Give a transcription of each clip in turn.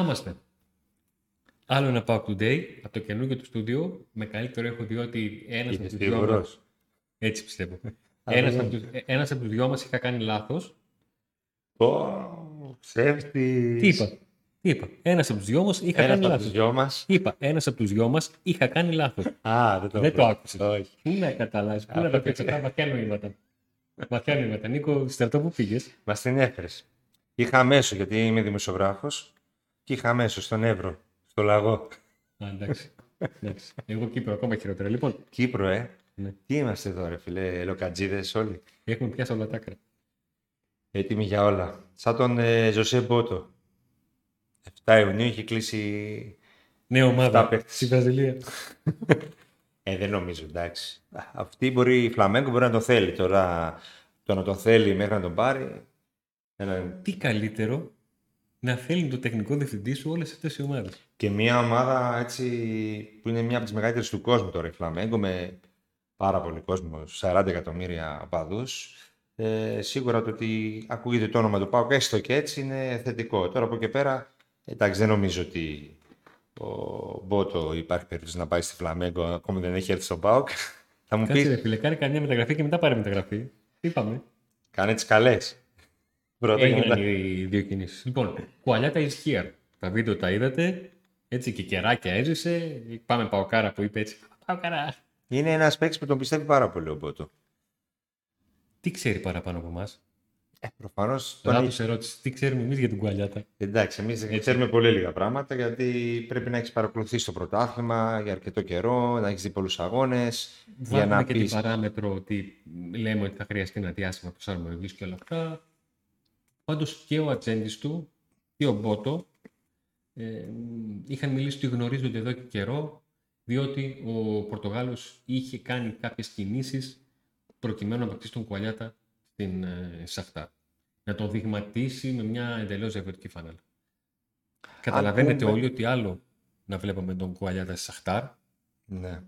Να είμαστε. Άλλο ένα Pack Today από το καινούργιο του στούντιο. Με καλύτερο έχω δει ότι ένας από Είσαι τους δυο μας... σίγουρος; Έτσι πιστεύω. Α, Ένας ναι. από, τους, ένας από τους δυο μας είχα κάνει λάθος. Πω, ψεύτης. Τι είπα; Τι είπα; Ένας από τους δυο μας είχα Ένας κάνει από λάθος. τους δυο μας. Είπα. Ένας από τους δυο μας είχα κάνει λάθος. Α, δεν το, Δεν το άκουσες. Όχι. Πού να καταλάβεις, πού να Αυτό τα πεις αυτά βαθιά νοήματα. Βαθιά νοήματα. Νίκο, στρατό που πήγες. Μας την έφερες. Είχα αμέσως, γιατί είμαι δημοσιογράφος, και είχα αμέσως στον Εύρο, στο λαγό. Α, εντάξει. εντάξει. Εγώ Κύπρο ακόμα χειρότερα. Λοιπόν, Κύπρο, ε. Ναι. Τι είμαστε εδώ, ρε φίλε, λοκατζίδες όλοι. έχουμε πιάσει όλα τα άκρα. Έτοιμοι για όλα. Σαν τον ε, Ζωσέ Μπότο. 7 Ιουνίου έχει κλείσει. Νέα ομάδα παίκτες. στη Βραζιλία. Ε, δεν νομίζω, εντάξει. Α, Αυτή μπορεί, η Φλαμέγκο μπορεί να το θέλει. Τώρα το να το θέλει μέχρι να τον πάρει. Ένα... Τι καλύτερο να θέλει το τεχνικό διευθυντή σου όλες αυτές οι ομάδες. Και μια ομάδα έτσι που είναι μια από τις μεγαλύτερες του κόσμου τώρα η Φλαμέγκο με πάρα πολύ κόσμο, 40 εκατομμύρια οπαδούς. Ε, σίγουρα το ότι ακούγεται το όνομα του ΠΑΟΚ έστω και έτσι είναι θετικό. Τώρα από εκεί και πέρα, εντάξει, δεν νομίζω ότι ο Μπότο υπάρχει περίπτωση να πάει στη Φλαμέγκο ακόμη δεν έχει έρθει στον ΠΑΟΚ. Θα μου Κάτσε πει, ρε φίλε, κάνει καμιά μεταγραφή και μετά πάρε μεταγραφή. Τι είπαμε. κάνε τις καλές. Πρώτα και μετά. Έγιναν οι δύο κινήσεις. Λοιπόν, κουαλιάτα is here. Τα βίντεο τα είδατε. Έτσι και κεράκια έζησε. Πάμε παοκάρα που είπε έτσι. Παοκάρα. Είναι ένας παίκτης που τον πιστεύει πάρα πολύ ο Μπότο. Τι ξέρει παραπάνω από εμάς; Ε, Προφανώς τον Λάθο ερώτηση. Τι ξέρουμε εμείς για την κουαλιάτα; Εντάξει, εμείς ξέρουμε πολύ λίγα πράγματα γιατί πρέπει να έχεις παρακολουθήσει το πρωτάθλημα για αρκετό καιρό, να έχεις δει πολλούς αγώνες. Για Βάλουμε να και πει. την παράμετρο ότι λέμε ότι θα χρειαστεί ένα διάστημα προσαρμογή και όλα αυτά. Πάντως και ο ατζέντης του και ο Μπότο ε, είχαν μιλήσει ότι γνωρίζονται εδώ και καιρό, διότι ο Πορτογάλος είχε κάνει κάποιες κινήσεις προκειμένου να αποκτήσει τον Κουαλιάτα στην ε, Σαχτά. Να τον δειγματίσει με μια εντελώς διαφορετική φανέλα. Καταλαβαίνετε πούμε- όλοι ότι άλλο να βλέπαμε τον Κουαλιάτα στη Σαχτάρ, Ναι,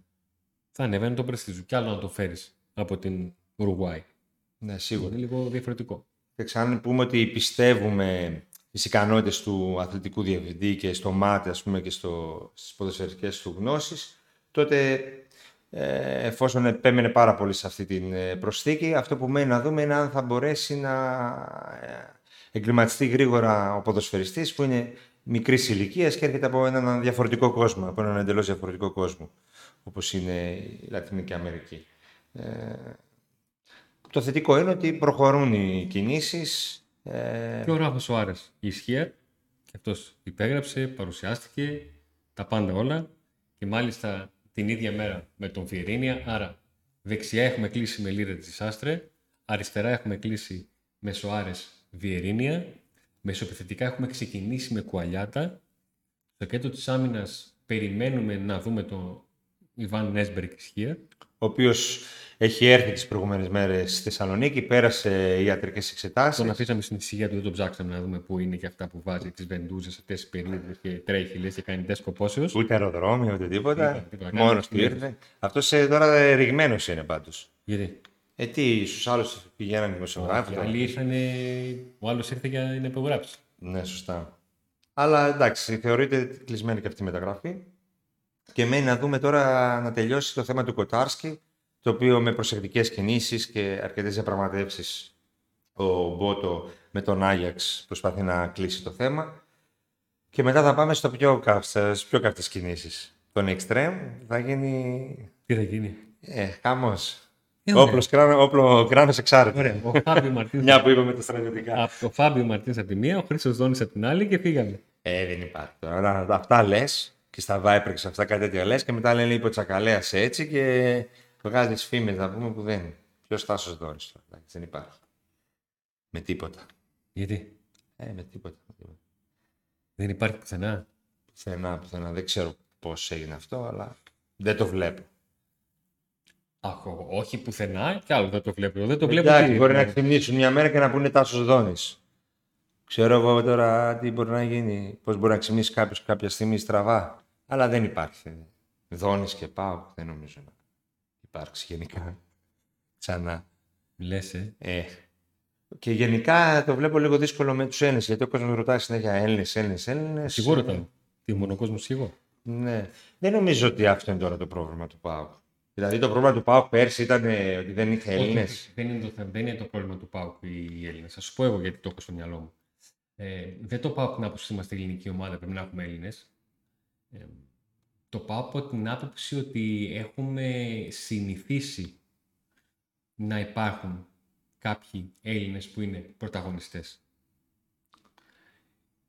θα ανεβαίνει το πρεστίζου και άλλο να το φέρεις από την Ουρουάη. ναι, σίγουρα. Είναι λίγο διαφορετικό. Και αν πούμε ότι πιστεύουμε τις ικανότητες του αθλητικού διευθυντή και στο μάτι, ας πούμε, και στο, στις ποδοσφαιρικές του γνώσεις, τότε ε, εφόσον επέμενε πάρα πολύ σε αυτή την ε, προσθήκη, αυτό που μένει να δούμε είναι αν θα μπορέσει να ε, εγκληματιστεί γρήγορα ο ποδοσφαιριστής που είναι μικρής ηλικίας και έρχεται από έναν διαφορετικό κόσμο, από έναν εντελώς διαφορετικό κόσμο, όπως είναι η Λατινική Αμερική. Ε, το θετικό είναι ότι προχωρούν οι κινήσεις. Ε, Και ο Ράφα Σοάρε ισχύει. Και αυτός υπέγραψε, παρουσιάστηκε, τα πάντα όλα. Και μάλιστα την ίδια μέρα με τον Βιερίνια. Άρα δεξιά έχουμε κλείσει με Λίρε της Άστρε. Αριστερά έχουμε κλείσει με Σοάρε Βιερίνια. Μεσοπιθετικά έχουμε ξεκινήσει με Κουαλιάτα. Στο κέντρο της άμυνας περιμένουμε να δούμε τον Ιβάν Νέσμπερκ ισχύει. ο οποίος έχει έρθει τις προηγούμενες μέρες στη Θεσσαλονίκη, πέρασε ιατρικές εξετάσεις. Τον αφήσαμε στην ησυχία του, δεν τον ψάξαμε να δούμε πού είναι και αυτά που βάζει τις βεντούζες αυτές τι περίοδου και τρέχει λες και κάνει τεσκο πόσεω. Ούτε αεροδρόμιο, ούτε τίποτα. Τίποτα, τίποτα. Μόνος του Κάνει ήρθε. Αυτός ε, τώρα ε, ρηγμένος είναι πάντως. Γιατί; Ε, τι, στους άλλους πηγαίναν δημοσιογράφοι. Οι τώρα. άλλοι ήρθαν, ο άλλος ήρθε για να υπογράψει. Ναι, σωστά. Αλλά εντάξει, θεωρείται κλεισμένη και αυτή η μεταγραφή. Και μένει να δούμε τώρα να τελειώσει το θέμα του Κοτάρσκι, το οποίο με προσεκτικές κινήσεις και αρκετές διαπραγματεύσεις ο Μπότο με τον Άγιαξ προσπαθεί να κλείσει το θέμα. Και μετά θα πάμε στο πιο, καυ- στις πιο καυτές κινήσεις. Τον Extreme θα γίνει... Τι θα γίνει; Ε, χαμός. Ε, ωραία. Όπλος, κράνο, όπλο κράνος εξάρτητος. Ωραία. Ο Φάμπιο Μαρτίνς. Μια που είπαμε τα στρατιωτικά. από το Φάμπιο Μαρτίνς από τη μία, ο Χρήστος Δόνης από την άλλη και φύγαμε. Ε, δεν υπάρχει τώρα. Να- Αυτά λες και στα Viper και σε αυτά κάτι τέτοια λες και μετά λένε είπε ο Τσακαλέα έτσι και βγάζεις φήμες να πούμε που δεν είναι. Ποιος Τάσο Δόρη τώρα. εντάξει, Δεν υπάρχει. Με τίποτα. Γιατί; Ε, με τίποτα. με τίποτα. δεν υπάρχει πουθενά; Πουθενά, πουθενά. Δεν ξέρω πώς έγινε αυτό, αλλά δεν το βλέπω. Αχ, ό- όχι πουθενά και άλλο δεν το βλέπω. Δεν το βλέπω. Εντάξει, τι- μπορεί να ξυπνήσουν μια μέρα και να πούνε Τάσος Δόνης. Ξέρω εγώ τώρα τι μπορεί να γίνει, πώς μπορεί να ξυπνήσει κάποιος κάποια στιγμή στραβά. Αλλά δεν υπάρχει. Δόνης και πάω, δεν νομίζω να υπάρξει γενικά. Ξανά. Λες, ε. Ε, Και γενικά το βλέπω λίγο δύσκολο με τους Έλληνες. Γιατί ο κόσμος ρωτάει συνέχεια Έλληνες, Έλληνες, Έλληνες. Εγώ ρωτάω. Τι μόνο ο κόσμο εγώ. Ναι. Δεν νομίζω ότι αυτό είναι τώρα το πρόβλημα του ΠΑΟΚ. Δηλαδή το πρόβλημα του ΠΑΟΚ πέρσι ήταν ε, ότι δεν είχε Έλληνες. Δεν, είναι το, δεν είναι το πρόβλημα του ΠΑΟΚ οι Έλληνες. Θα σου πω εγώ γιατί το έχω στο μυαλό μου. Ε, δεν το πάω από την άποψη ότι είμαστε ελληνική ομάδα, πρέπει να έχουμε Έλληνες. Ε, το πάω από την άποψη ότι έχουμε συνηθίσει να υπάρχουν κάποιοι Έλληνες που είναι πρωταγωνιστές.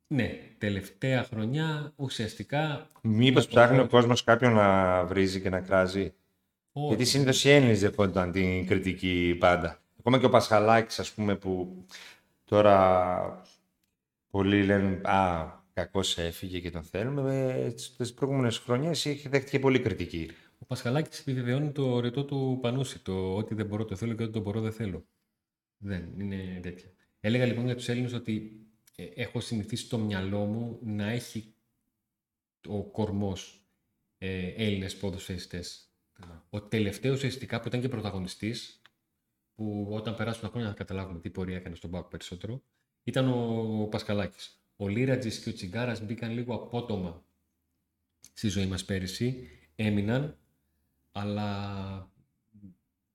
Ναι, τελευταία χρονιά ουσιαστικά... Μήπως ψάχνει ο κόσμος κάποιον να βρίζει και να κράζει; Όχι. Γιατί συνήθως οι Έλληνες δεχόταν την κριτική πάντα. Ακόμα και ο Πασχαλάκης, ας πούμε, που τώρα πολλοί λένε «Α, κακό έφυγε και τον θέλουμε». Στις προηγούμενες χρονιές είχε δέχτηκε πολύ κριτική. Ο Πασχαλάκης επιβεβαιώνει το ρετό του Πανούση, το ότι δεν μπορώ το θέλω και ότι το μπορώ δεν θέλω. Δεν είναι τέτοια. Έλεγα λοιπόν για τους Έλληνες ότι ε, έχω συνηθίσει το μυαλό μου να έχει ο κορμός ε, Έλληνες ποδοσφαιριστές. Ο τελευταίος ουσιαστικά που ήταν και πρωταγωνιστής, που όταν περάσουν τα χρόνια θα καταλάβουμε τι πορεία έκανε στον Πάκο περισσότερο, ήταν ο Πασκαλάκης. Ο Λίρατζης και ο Τσιγκάρας μπήκαν λίγο απότομα στη ζωή μας πέρυσι, έμειναν, αλλά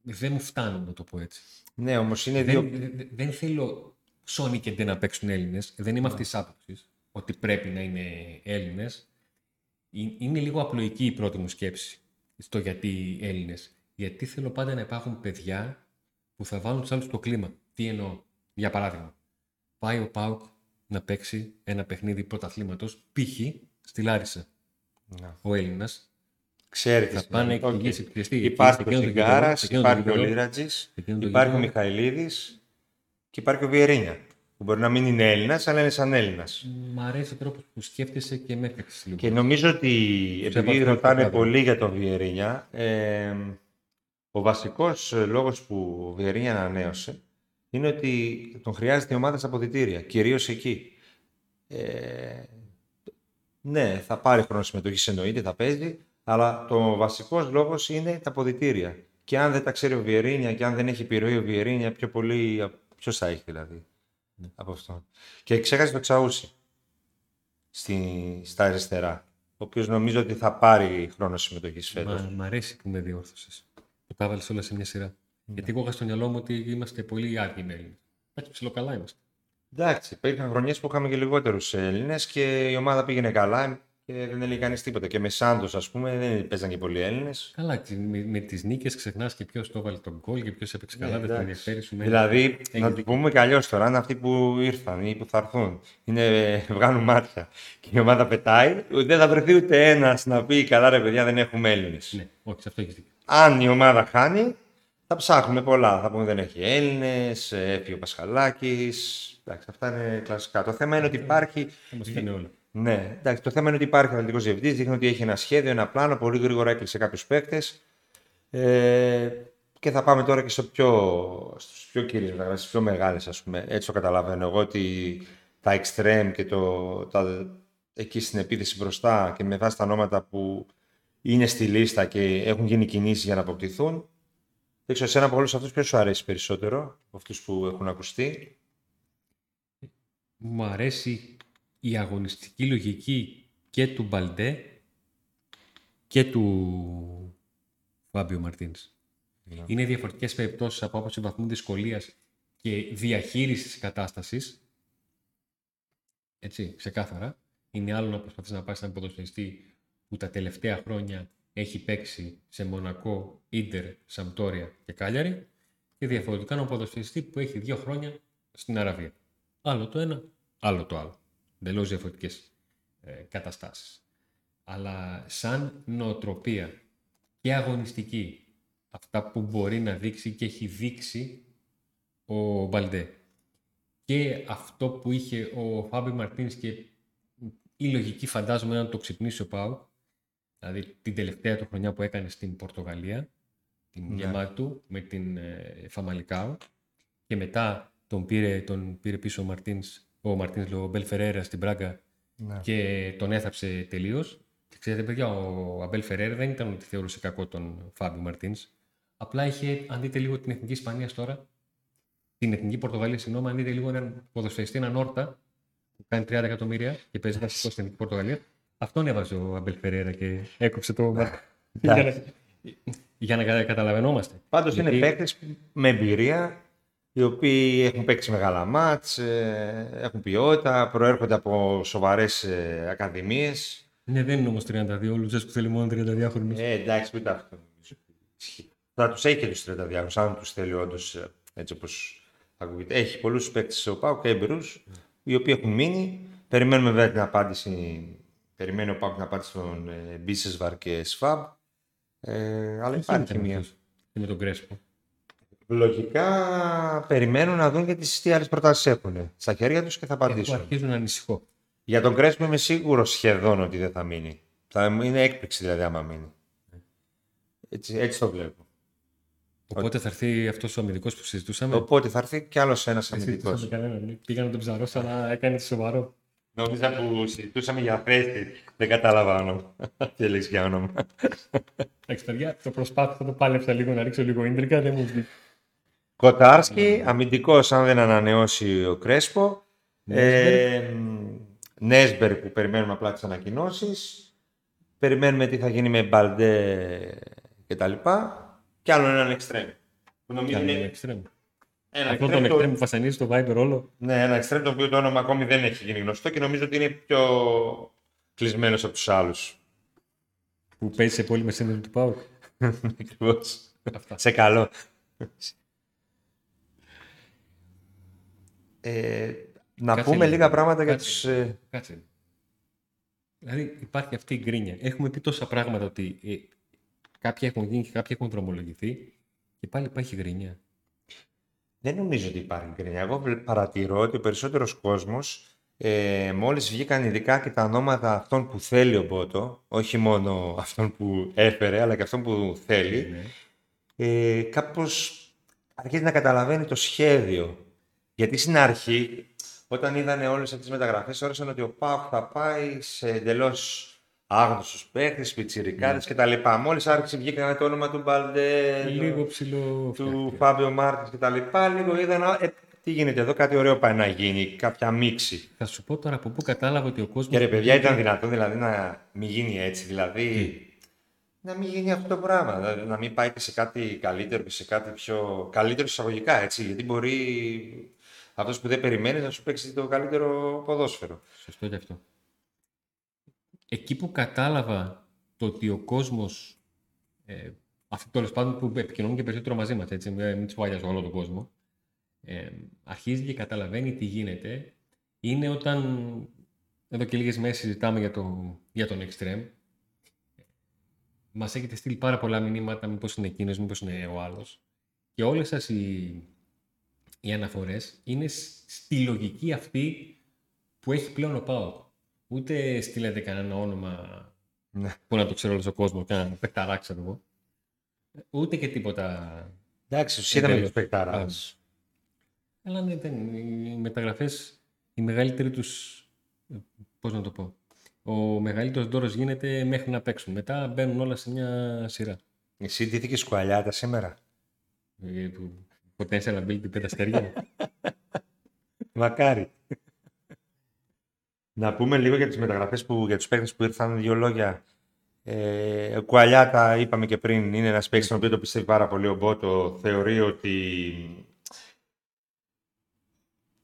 δεν μου φτάνουν να το πω έτσι. Ναι, όμως είναι δύο. Δεν, δεν θέλω Sony και να παίξουν Έλληνες. Δεν είμαι αυτής της άποψης ότι πρέπει να είναι Έλληνες. Είναι λίγο απλοϊκή η πρώτη μου σκέψη στο γιατί Έλληνες. Γιατί θέλω πάντα να υπάρχουν παιδιά που θα βάλουν τους άλλους στο κλίμα. Τι εννοώ, για παράδειγμα. Πάει ο Πάουκ να παίξει ένα παιχνίδι πρωταθλήματος, π.χ. στη Λάρισα. Να. Ο Έλληνας Ξέρει θα πάνε εξηγήσει. Υπάρχει ο Τσιγκάρας, υπάρχει ο Λίρατζης, υπάρχει ο Μιχαηλίδης και υπάρχει ο Βιερίνια. Που μπορεί να μην είναι Έλληνας, αλλά είναι σαν Έλληνας. Μ' αρέσει ο τρόπος που σκέφτεσαι και με έφτιαξες λίγο. Και νομίζω ότι επειδή ρωτάνε πολύ για τον Βιερίνια, ε, ο βασικός λόγος που ο Βιερίνια ανανέωσε είναι ότι τον χρειάζεται η ομάδα στα αποδητήρια, κυρίως εκεί. Ε, ναι, θα πάρει χρόνο συμμετοχής, εννοείται, θα παίζει, αλλά το βασικός λόγος είναι τα αποδητήρια. Και αν δεν τα ξέρει ο Βιερίνια και αν δεν έχει επιρροή ο Βιερίνια, πιο πολύ. Ποιος θα έχει δηλαδή ναι. από αυτό. Και ξέχασε το Τσαούσι στη, στα αριστερά. Ο οποίος νομίζω ότι θα πάρει χρόνο συμμετοχής φέτος. Μ' αρέσει που με διόρθωσες. Που τα βάλει όλα σε μια σειρά. Ναι. Γιατί εγώ είχα στο μυαλό μου ότι είμαστε πολύ άργοι Έλληνες. Εντάξει, ψιλοκαλά είμαστε. Εντάξει, υπήρχαν χρονιές που είχαμε και λιγότερους Έλληνες και η ομάδα πήγαινε καλά και δεν έλεγε κανείς τίποτα. Και με Σάντος, ας πούμε, δεν παίζαν και πολλοί Έλληνες. Καλά, με, με τις νίκες ξεχνάς και ποιος το έβαλε τον γκολ και ποιος έπαιξε καλά, ναι, δεν θα ενδιαφέρει σου. Δηλαδή, να το πούμε και αλλιώς τώρα, αν αυτοί που ήρθαν ή που θα έρθουν είναι, βγάλουν μάτια και η ομάδα πετάει, δεν θα βρεθεί ούτε ένας να πει καλά, ρε παιδιά, δεν έχουμε Έλληνες. Ναι, όχι, σε αυτό έχεις δίκιο. Αν η ομάδα χάνει, θα ψάχνουμε πολλά. Θα πούμε δεν έχει Έλληνες, έφυγε ο Πασχαλάκης. Εντάξει, αυτά είναι κλασικά. Το θέμα είναι ότι υπάρχει. όλα. Ναι, εντάξει, το θέμα είναι ότι υπάρχει αθλητικός διευθυντής, δείχνει ότι έχει ένα σχέδιο, ένα πλάνο, πολύ γρήγορα έκλεισε κάποιους παίκτες. Ε, και θα πάμε τώρα και στο πιο, στους πιο κύριες μεταγραφές, στις πιο μεγάλες ας πούμε. Έτσι το καταλαβαίνω εγώ ότι τα extreme και το, τα, εκεί στην επίθεση μπροστά και με βάση τα ονόματα που είναι στη λίστα και έχουν γίνει κινήσεις για να αποκτηθούν. Δεν ξέρω, εσένα από όλους αυτούς ποιος σου αρέσει περισσότερο, από αυτούς που έχουν ακουστεί. Μου αρέσει η αγωνιστική λογική και του Μπαλντέ και του Φάμπιο Μαρτίνς. Ναι. Είναι διαφορετικές περιπτώσεις από άποψη βαθμού δυσκολίας και διαχείρισης κατάστασης. Έτσι, ξεκάθαρα. Είναι άλλο να προσπαθείς να πάρεις έναν ποδοσφαιριστή που τα τελευταία χρόνια έχει παίξει σε Μονακό, Ίντερ, Σαμπτόρια και Κάλιαρη και διαφορετικά ένα ποδοσφαιριστή που έχει δύο χρόνια στην Αραβία. Άλλο το ένα, άλλο το άλλο εντελώς διαφορετικές ε, καταστάσεις. Αλλά σαν νοοτροπία και αγωνιστική, αυτά που μπορεί να δείξει και έχει δείξει ο Μπαλντέ. Και αυτό που είχε ο Φάμπιο Μαρτίνς και η λογική φαντάζομαι να το ξυπνήσει ο ΠΑΟΚ, δηλαδή την τελευταία του χρονιά που έκανε στην Πορτογαλία, την ναι. γεμάτη του με την ε, Φαμαλικάου και μετά τον πήρε, τον πήρε πίσω ο Μαρτίνς ο Μαρτίνς ο Αμπέλ Φερέιρα στην Μπράγκα ναι. και τον έθαψε τελείως. Ξέρετε, παιδιά, ο Αμπέλ Φερέιρα δεν ήταν ότι θεωρούσε κακό τον Φάμπιο Μαρτίνς. Απλά είχε, αν δείτε λίγο την εθνική Ισπανίας τώρα, την εθνική Πορτογαλία, συγγνώμη, αν δείτε λίγο έναν ποδοσφαιριστή, έναν όρτα που κάνει 30 εκατομμύρια και παίζει βασικό στην εθνική Πορτογαλία. Αυτόν έβαζε ο Αμπελ Φεραίρα και έκοψε το. για, να, για να καταλαβαίνόμαστε. Πάντως είναι παίκτες με εμπειρία οι οποίοι έχουν παίξει μεγάλα μάτς, ε, έχουν ποιότητα, προέρχονται από σοβαρές ε, ακαδημίες. Ναι, δεν είναι όμως 32, ο Λουτσέσκου θέλει μόνο 32 χρονούς. Ε, εντάξει, μην τα αυτό. Θα τους έχει και τους 32 αν τους θέλει όντως ε, έτσι όπως ακούγεται. Έχει πολλούς παίκτες ο Πάου και έμπειρους, οι οποίοι έχουν μείνει. Περιμένουμε βέβαια την απάντηση, περιμένει ο Πάου την απάντηση των ε, Μπίσεσβαρ και Σφαμπ. Ε, αλλά υπάρχει μία. Και με τον Κρέσπο. Λογικά περιμένουν να δουν και τις τι άλλες προτάσεις έχουν στα χέρια τους και θα απαντήσουν. Εγώ αρχίζουν να ανησυχώ. Για τον Κρέσπο είμαι σίγουρος σχεδόν ότι δεν θα μείνει. Θα είναι έκπληξη δηλαδή άμα μείνει. Έτσι, έτσι το βλέπω. Οπότε θα έρθει αυτός ο αμυντικός που συζητούσαμε; Οπότε θα έρθει κι άλλος ένας αμυντικός. Πήγα να τον ψαρώσω, αλλά έκανε το σοβαρό. Νόμιζα που συζητούσαμε για φρέστη. Δεν κατάλαβα όνομα. Τι έλεγες για όνομα. Εντάξει, παιδιά, το προσπάθησα, το πάλεψα λίγο να ρίξω λίγο ίντρικα, δεν μου βγήκε. Κοτάρσκι, αμυντικός αν δεν ανανεώσει ο Κρέσπο. Νέσμπερ που περιμένουμε απλά τις ανακοινώσεις. Περιμένουμε τι θα γίνει με Μπαλντέ κτλ. Και άλλο έναν εξτρέμ. Που νομίζω είναι εξτρέμ. Ένα Αυτό τον εξτρέμ που βασανίζει το Viber όλο. Ναι, ένα εξτρέμ το οποίο το όνομα ακόμη δεν έχει γίνει γνωστό και νομίζω ότι είναι πιο κλεισμένος από τους άλλους. Που παίζει σε πόλη με σύνδεσμο του Πάου. Ακριβώς. σε καλό. Ε, να πούμε λίγα πράγματα για τους... Ε, κάτσε. Δηλαδή υπάρχει αυτή η γκρίνια. Έχουμε πει τόσα πράγματα ότι ε, κάποια έχουν γίνει και κάποια έχουν δρομολογηθεί και πάλι υπάρχει γκρίνια. Δεν νομίζω ότι υπάρχει γκρίνια. Εγώ παρατηρώ ότι ο περισσότερος κόσμος ε, μόλις βγήκαν ειδικά και τα ονόματα αυτών που θέλει ο Μπότο, όχι μόνο αυτόν που έφερε, αλλά και αυτόν που θέλει, ναι. ε, κάπως αρχίζει να καταλαβαίνει το σχέδιο γιατί στην αρχή, όταν είδαν όλες αυτές τις μεταγραφές, όρισαν ότι ο Πάουκ θα πάει σε εντελώς άγνωστου παίχτε, πιτσιρικάδες mm. κτλ. Μόλις άρχισε βγήκαν το όνομα του Μπαλντέ, λίγο ψηλό, του Φάμπιο Μάρτινς κτλ. Λίγο είδαν, ε, τι γίνεται εδώ, κάτι ωραίο πάει να γίνει, κάποια μίξη. Θα σου πω τώρα από πού κατάλαβα ότι ο κόσμο. Και ρε παιδιά, ήταν δυνατόν δηλαδή να μην γίνει έτσι. Δηλαδή, να μην γίνει αυτό το πράγμα. Δηλαδή, να μην πάει και σε κάτι καλύτερο και σε κάτι πιο καλύτερο εισαγωγικά έτσι. Γιατί μπορεί αυτός που δεν περιμένει να σου παίξει το καλύτερο ποδόσφαιρο. Σωστό και αυτό. Εκεί που κατάλαβα το ότι ο κόσμος. Ε, αυτοί τέλος πάντων που επικοινωνούν και περισσότερο μαζί μας, έτσι, μην του βάγια όλο τον κόσμο, ε, αρχίζει και καταλαβαίνει τι γίνεται, είναι όταν εδώ και λίγες μέρες συζητάμε για, το, για τον Extreme. Μας έχετε στείλει πάρα πολλά μηνύματα, μήπως είναι εκείνος, μήπως είναι ο άλλος. Και όλες σας οι οι αναφορές είναι στη λογική αυτή που έχει πλέον ο ΠΑΟΚ. Ούτε στείλετε κανένα όνομα ναι. που να το ξέρω όλος ο κόσμος, κανένα παιχταρά, ξέρω εγώ. Ούτε και τίποτα. Εντάξει, του είδαμε του παιχταρά. Αλλά ναι, δεν, οι μεταγραφές, οι μεγαλύτεροι τους. Πώς να το πω. Ο μεγαλύτερος δώρο γίνεται μέχρι να παίξουν. Μετά μπαίνουν όλα σε μια σειρά. Εσύ ντύθηκε σκουαλιάτα σήμερα; Ε, Potential ability πέντε αστέρια. Μακάρι. Να πούμε λίγο για τις μεταγραφές που, για τους παίκτες που ήρθαν δύο λόγια. Ε, ο Κουαλιάτα, είπαμε και πριν, είναι ένας παίκτης τον οποίο το πιστεύει πάρα πολύ ο Μπότο. Θεωρεί ότι...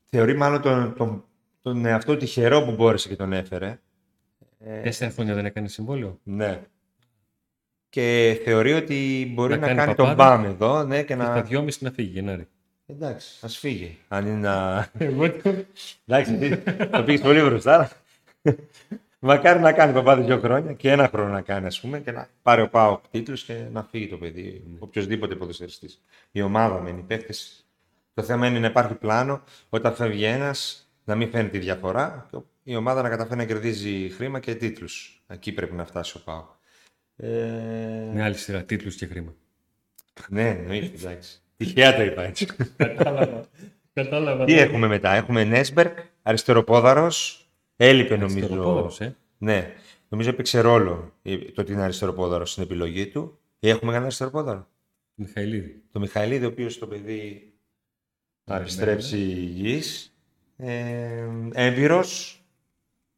Θεωρεί μάλλον τον, τον, τον εαυτό τυχερό που μπόρεσε και τον έφερε. Τέσσερα χρόνια δεν έκανε συμβόλαιο. Ναι και θεωρεί ότι μπορεί να, να κάνει, κάνει τον μπαμ εδώ ναι, και, να... Στα δυόμιση να φύγει, Γενάρη. Εντάξει, ας φύγει. Αν είναι να. Εντάξει, το πήγε πολύ μπροστά. Μακάρι να κάνει παπάδε δύο χρόνια και ένα χρόνο να κάνει, ας πούμε, και να πάρει ο Πάο τίτλους και να φύγει το παιδί. Mm. Οποιοδήποτε ποδοσφαιριστής. Η ομάδα μένει παίχτε. Το θέμα είναι να υπάρχει πλάνο όταν φεύγει ένας να μην φαίνεται η διαφορά και η ομάδα να καταφέρει να κερδίζει χρήμα και τίτλους. Εκεί πρέπει να φτάσει ο Πάο. Ε... Με άλλη σειρά, τίτλους και χρήμα. ναι, εννοείται, εντάξει. Τυχαία το είπα έτσι. Κατάλαβα. Κατάλαβα. Τι έχουμε μετά, έχουμε Νέσμπερκ, αριστεροπόδαρος. Έλειπε νομίζω. Ε; Ναι, νομίζω έπαιξε ρόλο το ότι είναι αριστεροπόδαρος στην επιλογή του. Ή έχουμε κανένα αριστεροπόδαρο; Μιχαηλίδη. Το Μιχαηλίδη, ο οποίος το παιδί να επιστρέψει υγιής. Ε, έμπειρος,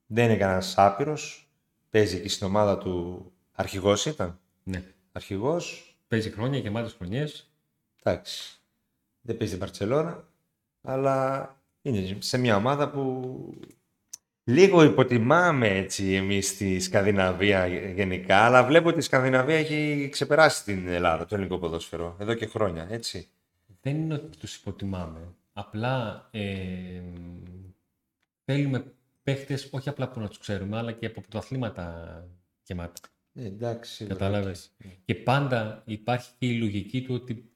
δεν είναι κανένας άπειρος. Παίζει εκεί στην ομάδα του αρχηγός ήταν; Ναι. Αρχηγός, Παίζει χρόνια, γεμάτες χρονιές. Εντάξει. Δεν παίζει στην Παρτσελώνα, αλλά είναι σε μια ομάδα που λίγο υποτιμάμε έτσι εμείς στη Σκανδιναβία γενικά, αλλά βλέπω ότι η Σκανδιναβία έχει ξεπεράσει την Ελλάδα, το ελληνικό ποδόσφαιρο, εδώ και χρόνια, έτσι. Δεν είναι ότι τους υποτιμάμε. Απλά ε, θέλουμε παίχτες όχι απλά που να τους ξέρουμε, αλλά και από πρωταθλήματα γεμάτα. Ε, εντάξει. Κατάλαβες. Και πάντα υπάρχει και η λογική του ότι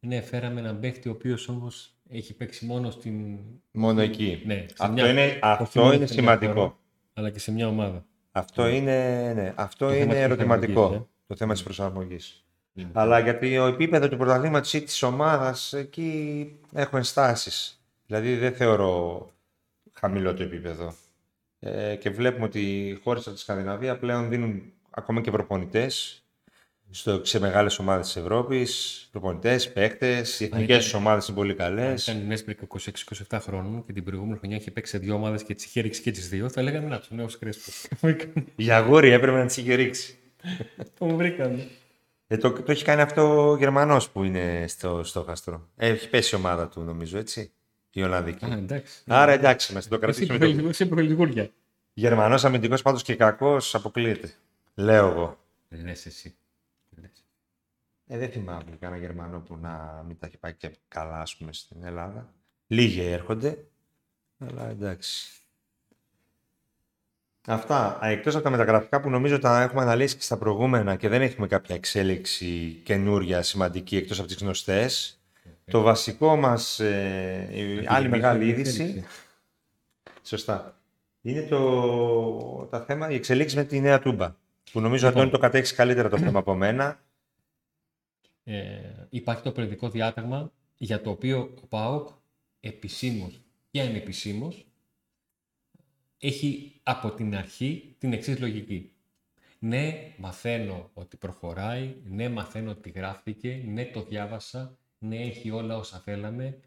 ναι, φέραμε έναν παίχτη ο οποίος όμως έχει παίξει μόνο στην... Μόνο εκεί. Ναι, σε Αυτό μια- είναι, όχι αυτό μόνο είναι σε μια σημαντικό. χώρα, αλλά και σε μια ομάδα. Αυτό είναι, ναι, αυτό Το θέμα είναι της ερωτηματικό. προσαρμογής, ε. Το θέμα της προσαρμογής. Είναι. Αλλά γιατί ο επίπεδο του πρωταθλήματος ή της ομάδας, εκεί έχω ενστάσεις. Δηλαδή δεν θεωρώ χαμηλό το επίπεδο. Ε, και βλέπουμε ότι οι χώρες από τη Σκανδιναβία πλέον δίνουν ακόμα και προπονητές στο, σε μεγάλες ομάδες της Ευρώπης, προπονητές, παίκτες, οι εθνικές ήταν- τους ομάδες είναι πολύ καλές. Αν ήταν η Νέσπρικ 26-27 χρόνων και την προηγούμενη χρονιά είχε παίξει σε δύο ομάδες και τις είχε ρίξει και τις δύο, θα λέγανε Να, τους νέο Κρέσπος. Για αγόρι έπρεπε να τις είχε ρίξει. Το βρήκαμε. Ε, το, το έχει κάνει αυτό ο Γερμανός που είναι στο στόχαστρο. Ε, έχει πέσει η ομάδα του νομίζω, έτσι, η Ολλανδική. Α, εντάξει. Άρα εντάξει, να το Εσύ κρατήσουμε. Το... είσαι προλιγούρια. Γερμανός αμυντικός πάντως και κακός αποκλείεται. Λέω εγώ. Δεν είσαι εσύ. Δεν είσαι. Ε, δεν θυμάμαι κανένα Γερμανό που να μην τα έχει πάει και καλά, ας πούμε, στην Ελλάδα. Λίγοι έρχονται, αλλά εντάξει. Αυτά. Α, Εκτός από τα μεταγραφικά που νομίζω τα έχουμε αναλύσει και στα προηγούμενα και δεν έχουμε κάποια εξέλιξη καινούρια σημαντική εκτός από τις γνωστές. Το βασικό μας, ε, η άλλη μεγάλη είδηση, σωστά, είναι το, τα θέμα, η εξελίξη με τη νέα τούμπα. Που νομίζω, Λοιπόν. Αντώνη, το κατέχεις καλύτερα το θέμα από μένα. Ε, υπάρχει το περιοδικό διάταγμα για το οποίο ο ΠΑΟΚ επισήμως και ανεπισήμως έχει από την αρχή την εξής λογική. Ναι, μαθαίνω ότι προχωράει, ναι, μαθαίνω ότι γράφτηκε, ναι, το διάβασα, ναι, έχει όλα όσα θέλαμε,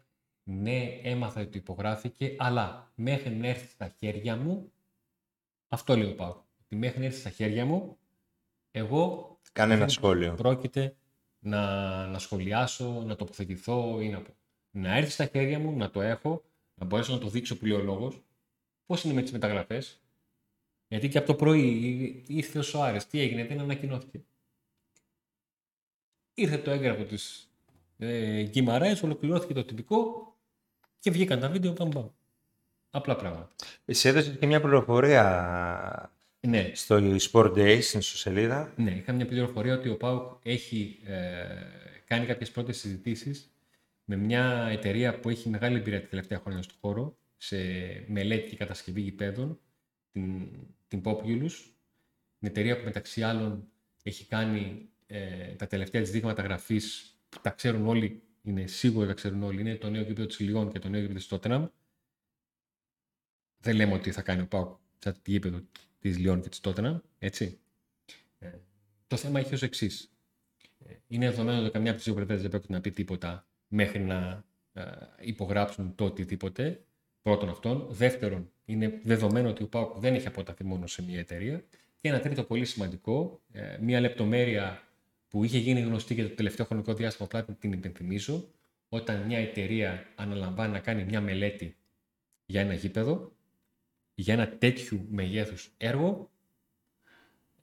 ναι, έμαθα ότι υπογράφηκε, αλλά μέχρι να έρθει στα χέρια μου, αυτό λέει ο ΠΑΟΚ, ότι μέχρι να έρθει στα χέρια μου, εγώ Κάνε ένα δεν σχόλιο. Πρόκειται να, να σχολιάσω, να τοποθετηθώ ή να πω. Να έρθει στα χέρια μου, να το έχω, να μπορέσω να το δείξω που λέει ο λόγος. Πώς είναι με τις μεταγραφές; Γιατί και από το πρωί ήρθε ο Σοάρες. Τι έγινε, δεν ανακοινώθηκε. Ήρθε το έγγραφο της ε, Γκυμαράες, ολοκληρώθηκε το τυπικό και βγήκαν τα βίντεο πάμε πάμε. Απλά πράγματα. Εσύ έδωσες και μια πληροφορία Ναι, στο Sport Day, στην ιστοσελίδα. Ναι, είχα μια πληροφορία ότι ο ΠΑΟΚ έχει ε, κάνει κάποιες πρώτες συζητήσεις με μια εταιρεία που έχει μεγάλη εμπειρία τα τελευταία χρόνια στον χώρο, σε μελέτη και κατασκευή γηπέδων, την, την Populous. Την εταιρεία που μεταξύ άλλων έχει κάνει ε, τα τελευταία της δείγματα γραφής, που τα ξέρουν όλοι, είναι σίγουρο τα ξέρουν όλοι, είναι το νέο γήπεδο της Λιόν και το νέο γήπεδο της Tottenham. Δεν λέμε ότι θα κάνει ο ΠΑΟΚ σαν το γήπεδο της Λιόν και της Tottenham, έτσι. Ε, το θέμα έχει ως εξής. Είναι δεδομένο ότι καμιά από τις δύο πλευρές δεν πρέπει να πει τίποτα μέχρι να ε, υπογράψουν το οτιδήποτε. Πρώτον αυτόν. Δεύτερον, είναι δεδομένο ότι ο ΠΑΟΚ δεν έχει αποταθεί μόνο σε μια εταιρεία. Και ένα τρίτο πολύ σημαντικό, ε, μια λεπτομέρεια που είχε γίνει γνωστή για το τελευταίο χρονικό διάστημα, απλά την υπενθυμίζω, όταν μια εταιρεία αναλαμβάνει να κάνει μια μελέτη για ένα γήπεδο, για ένα τέτοιου μεγέθους έργο,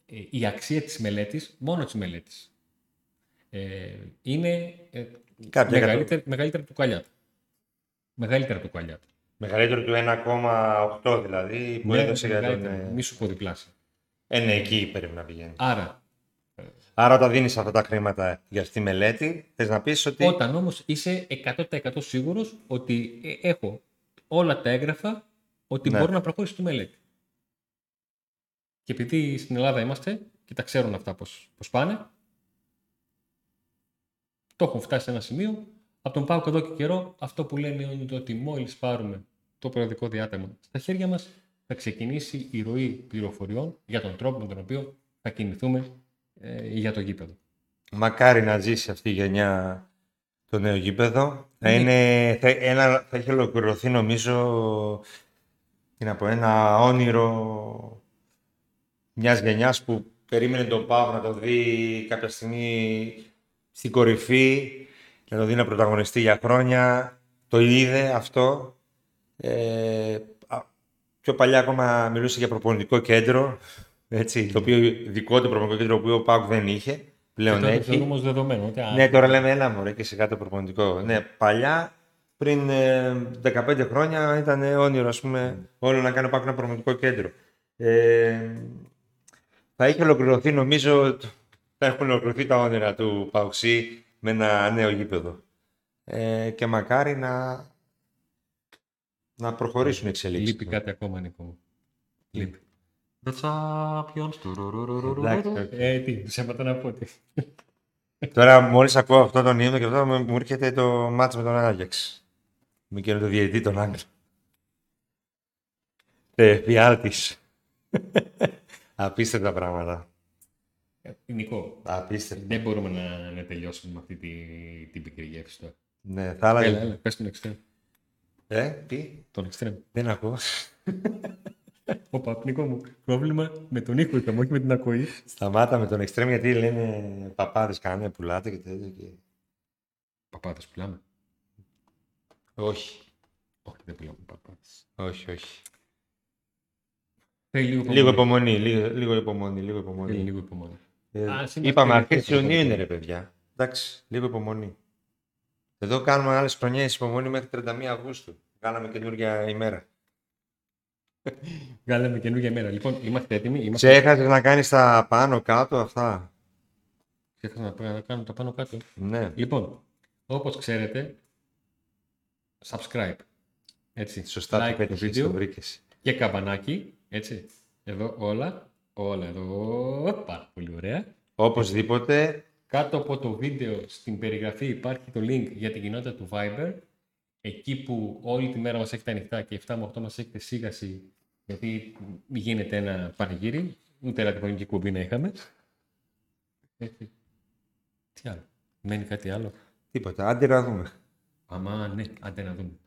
ε, η αξία της μελέτης, μόνο της μελέτης, ε, είναι ε, Κάποια μεγαλύτερη, μεγαλύτερη του Κουαλιάτα. Μεγαλύτερη του Κουαλιάτα. Μεγαλύτερο του 1,8 δηλαδή, που έδωσε για τον... μεγαλύτερη, ε, μη σου πω διπλάσια. Ε, ναι, εκεί πρέπει να πηγαίνει. Άρα, Άρα όταν δίνεις αυτά τα χρήματα για αυτή τη μελέτη, θες να πεις ότι... όταν όμως είσαι 100% σίγουρος ότι ε, έχω όλα τα έγγραφα ότι Ναι. μπορώ να προχωρήσω τη μελέτη. Και επειδή στην Ελλάδα είμαστε και τα ξέρουν αυτά πώς, πώς πάνε, το έχουν φτάσει σε ένα σημείο. Από τον Πάουκ εδώ και καιρό, αυτό που λένε είναι το ότι μόλις πάρουμε το περιοδικό διάταγμα στα χέρια μας, θα ξεκινήσει η ροή πληροφοριών για τον τρόπο με τον οποίο θα κινηθούμε ε, για το γήπεδο. Μακάρι να ζήσει αυτή η γενιά το νέο γήπεδο. Θα, Ναι. είναι, θα, ένα, θα έχει ολοκληρωθεί νομίζω τι να πω, ένα όνειρο μιας γενιάς που περίμενε τον Πάο να το δει κάποια στιγμή στην κορυφή, να το δει να πρωταγωνιστεί για χρόνια. Το είδε αυτό. Ε, α, πιο παλιά ακόμα μιλούσε για προπονητικό κέντρο, έτσι, το οποίο δικό του προπονητικό κέντρο που ο Πάουκ δεν είχε. Και Πλέον τώρα το έχει. θεωρούμε ως δεδομένο. Ότι, α, Ναι, τώρα λέμε ένα μωρέ και σιγά το προπονητικό. Ναι, παλιά, πριν ε, 15 χρόνια, ήταν όνειρο, ας πούμε, όλο να κάνει πάω ένα προπονητικό κέντρο. Ε, θα είχε ολοκληρωθεί, νομίζω, το- θα έχουν ολοκληρωθεί τα όνειρα του Παουξή με ένα νέο γήπεδο. Ε, και μακάρι να, να προχωρήσουν οι εξελίξεις. Λείπει κάτι ακόμα, Νίκο μου. Λείπει. The champions. Εντάξει, οκ. Ε, τι, ψέματα να πω. τι. Τώρα, μόλις ακούω αυτό τον ύμνο και αυτό, μου μου έρχεται το ματς με τον Άγιαξ. Με εκείνο το διαιτητή τον Άγγλο. Ε, Φιάλτης. Απίστευτα πράγματα. Ε, Νικό, Απίστευτα. δεν μπορούμε να, να τελειώσουμε με αυτή τη, την πικρή γεύση τώρα. Ναι, θα έλεγα. Έλα, έλα, πες τον εξτρέμ. Ε, τι, Τον εξτρέμ. δεν ακούω. Όπα, Νικό μου, πρόβλημα με τον ήχο είχαμε, όχι με την ακοή. Σταμάτα με τον εξτρέμ γιατί λένε παπάδες κάνανε, πουλάτε και τέτοια. Και... Παπάδες πουλάμε. Όχι, Όχι, δεν πουλάμε παπάδες. όχι, όχι. Θέλει λίγο Λίγο υπομονή. υπομονή, λίγο, λίγο υπομονή, λίγο Θέλει υπομονή. λίγο υπομονή. Ε, Α, σήμερα είπαμε θέλει αρχές πιο Ιουνίου υπομονή. είναι ρε παιδιά. Εντάξει, λίγο υπομονή. Εδώ κάνουμε άλλες χρονιές υπομονή μέχρι 31 Αυγούστου. Κάναμε καινούργια ημέρα. Βγάλαμε καινούργια μέρα. Λοιπόν, είμαστε έτοιμοι. Είμαστε... Ξέχασες να κάνεις τα πάνω κάτω αυτά; Ξέχασα να, πω- να κάνω τα πάνω κάτω. Ναι, Λοιπόν, όπως ξέρετε, subscribe. Έτσι, σωστά like το το πέτυχες, το βίντεο βρήκες. και καμπανάκι. Έτσι, εδώ όλα, όλα εδώ, πάρα πολύ ωραία. Οπωσδήποτε, Κάτω από το βίντεο στην περιγραφή υπάρχει το link για την κοινότητα του Viber. Εκεί που όλη τη μέρα μας έχετε ανοιχτά και 7 με 8 μας έχετε σίγαση γιατί γίνεται ένα πανηγύρι. Ούτε ραδιοφωνική κουμπί να είχαμε. Έτσι. Τι άλλο. Μένει κάτι άλλο. τίποτα. Άντε να δούμε. Αμά, ναι, άντε να δούμε.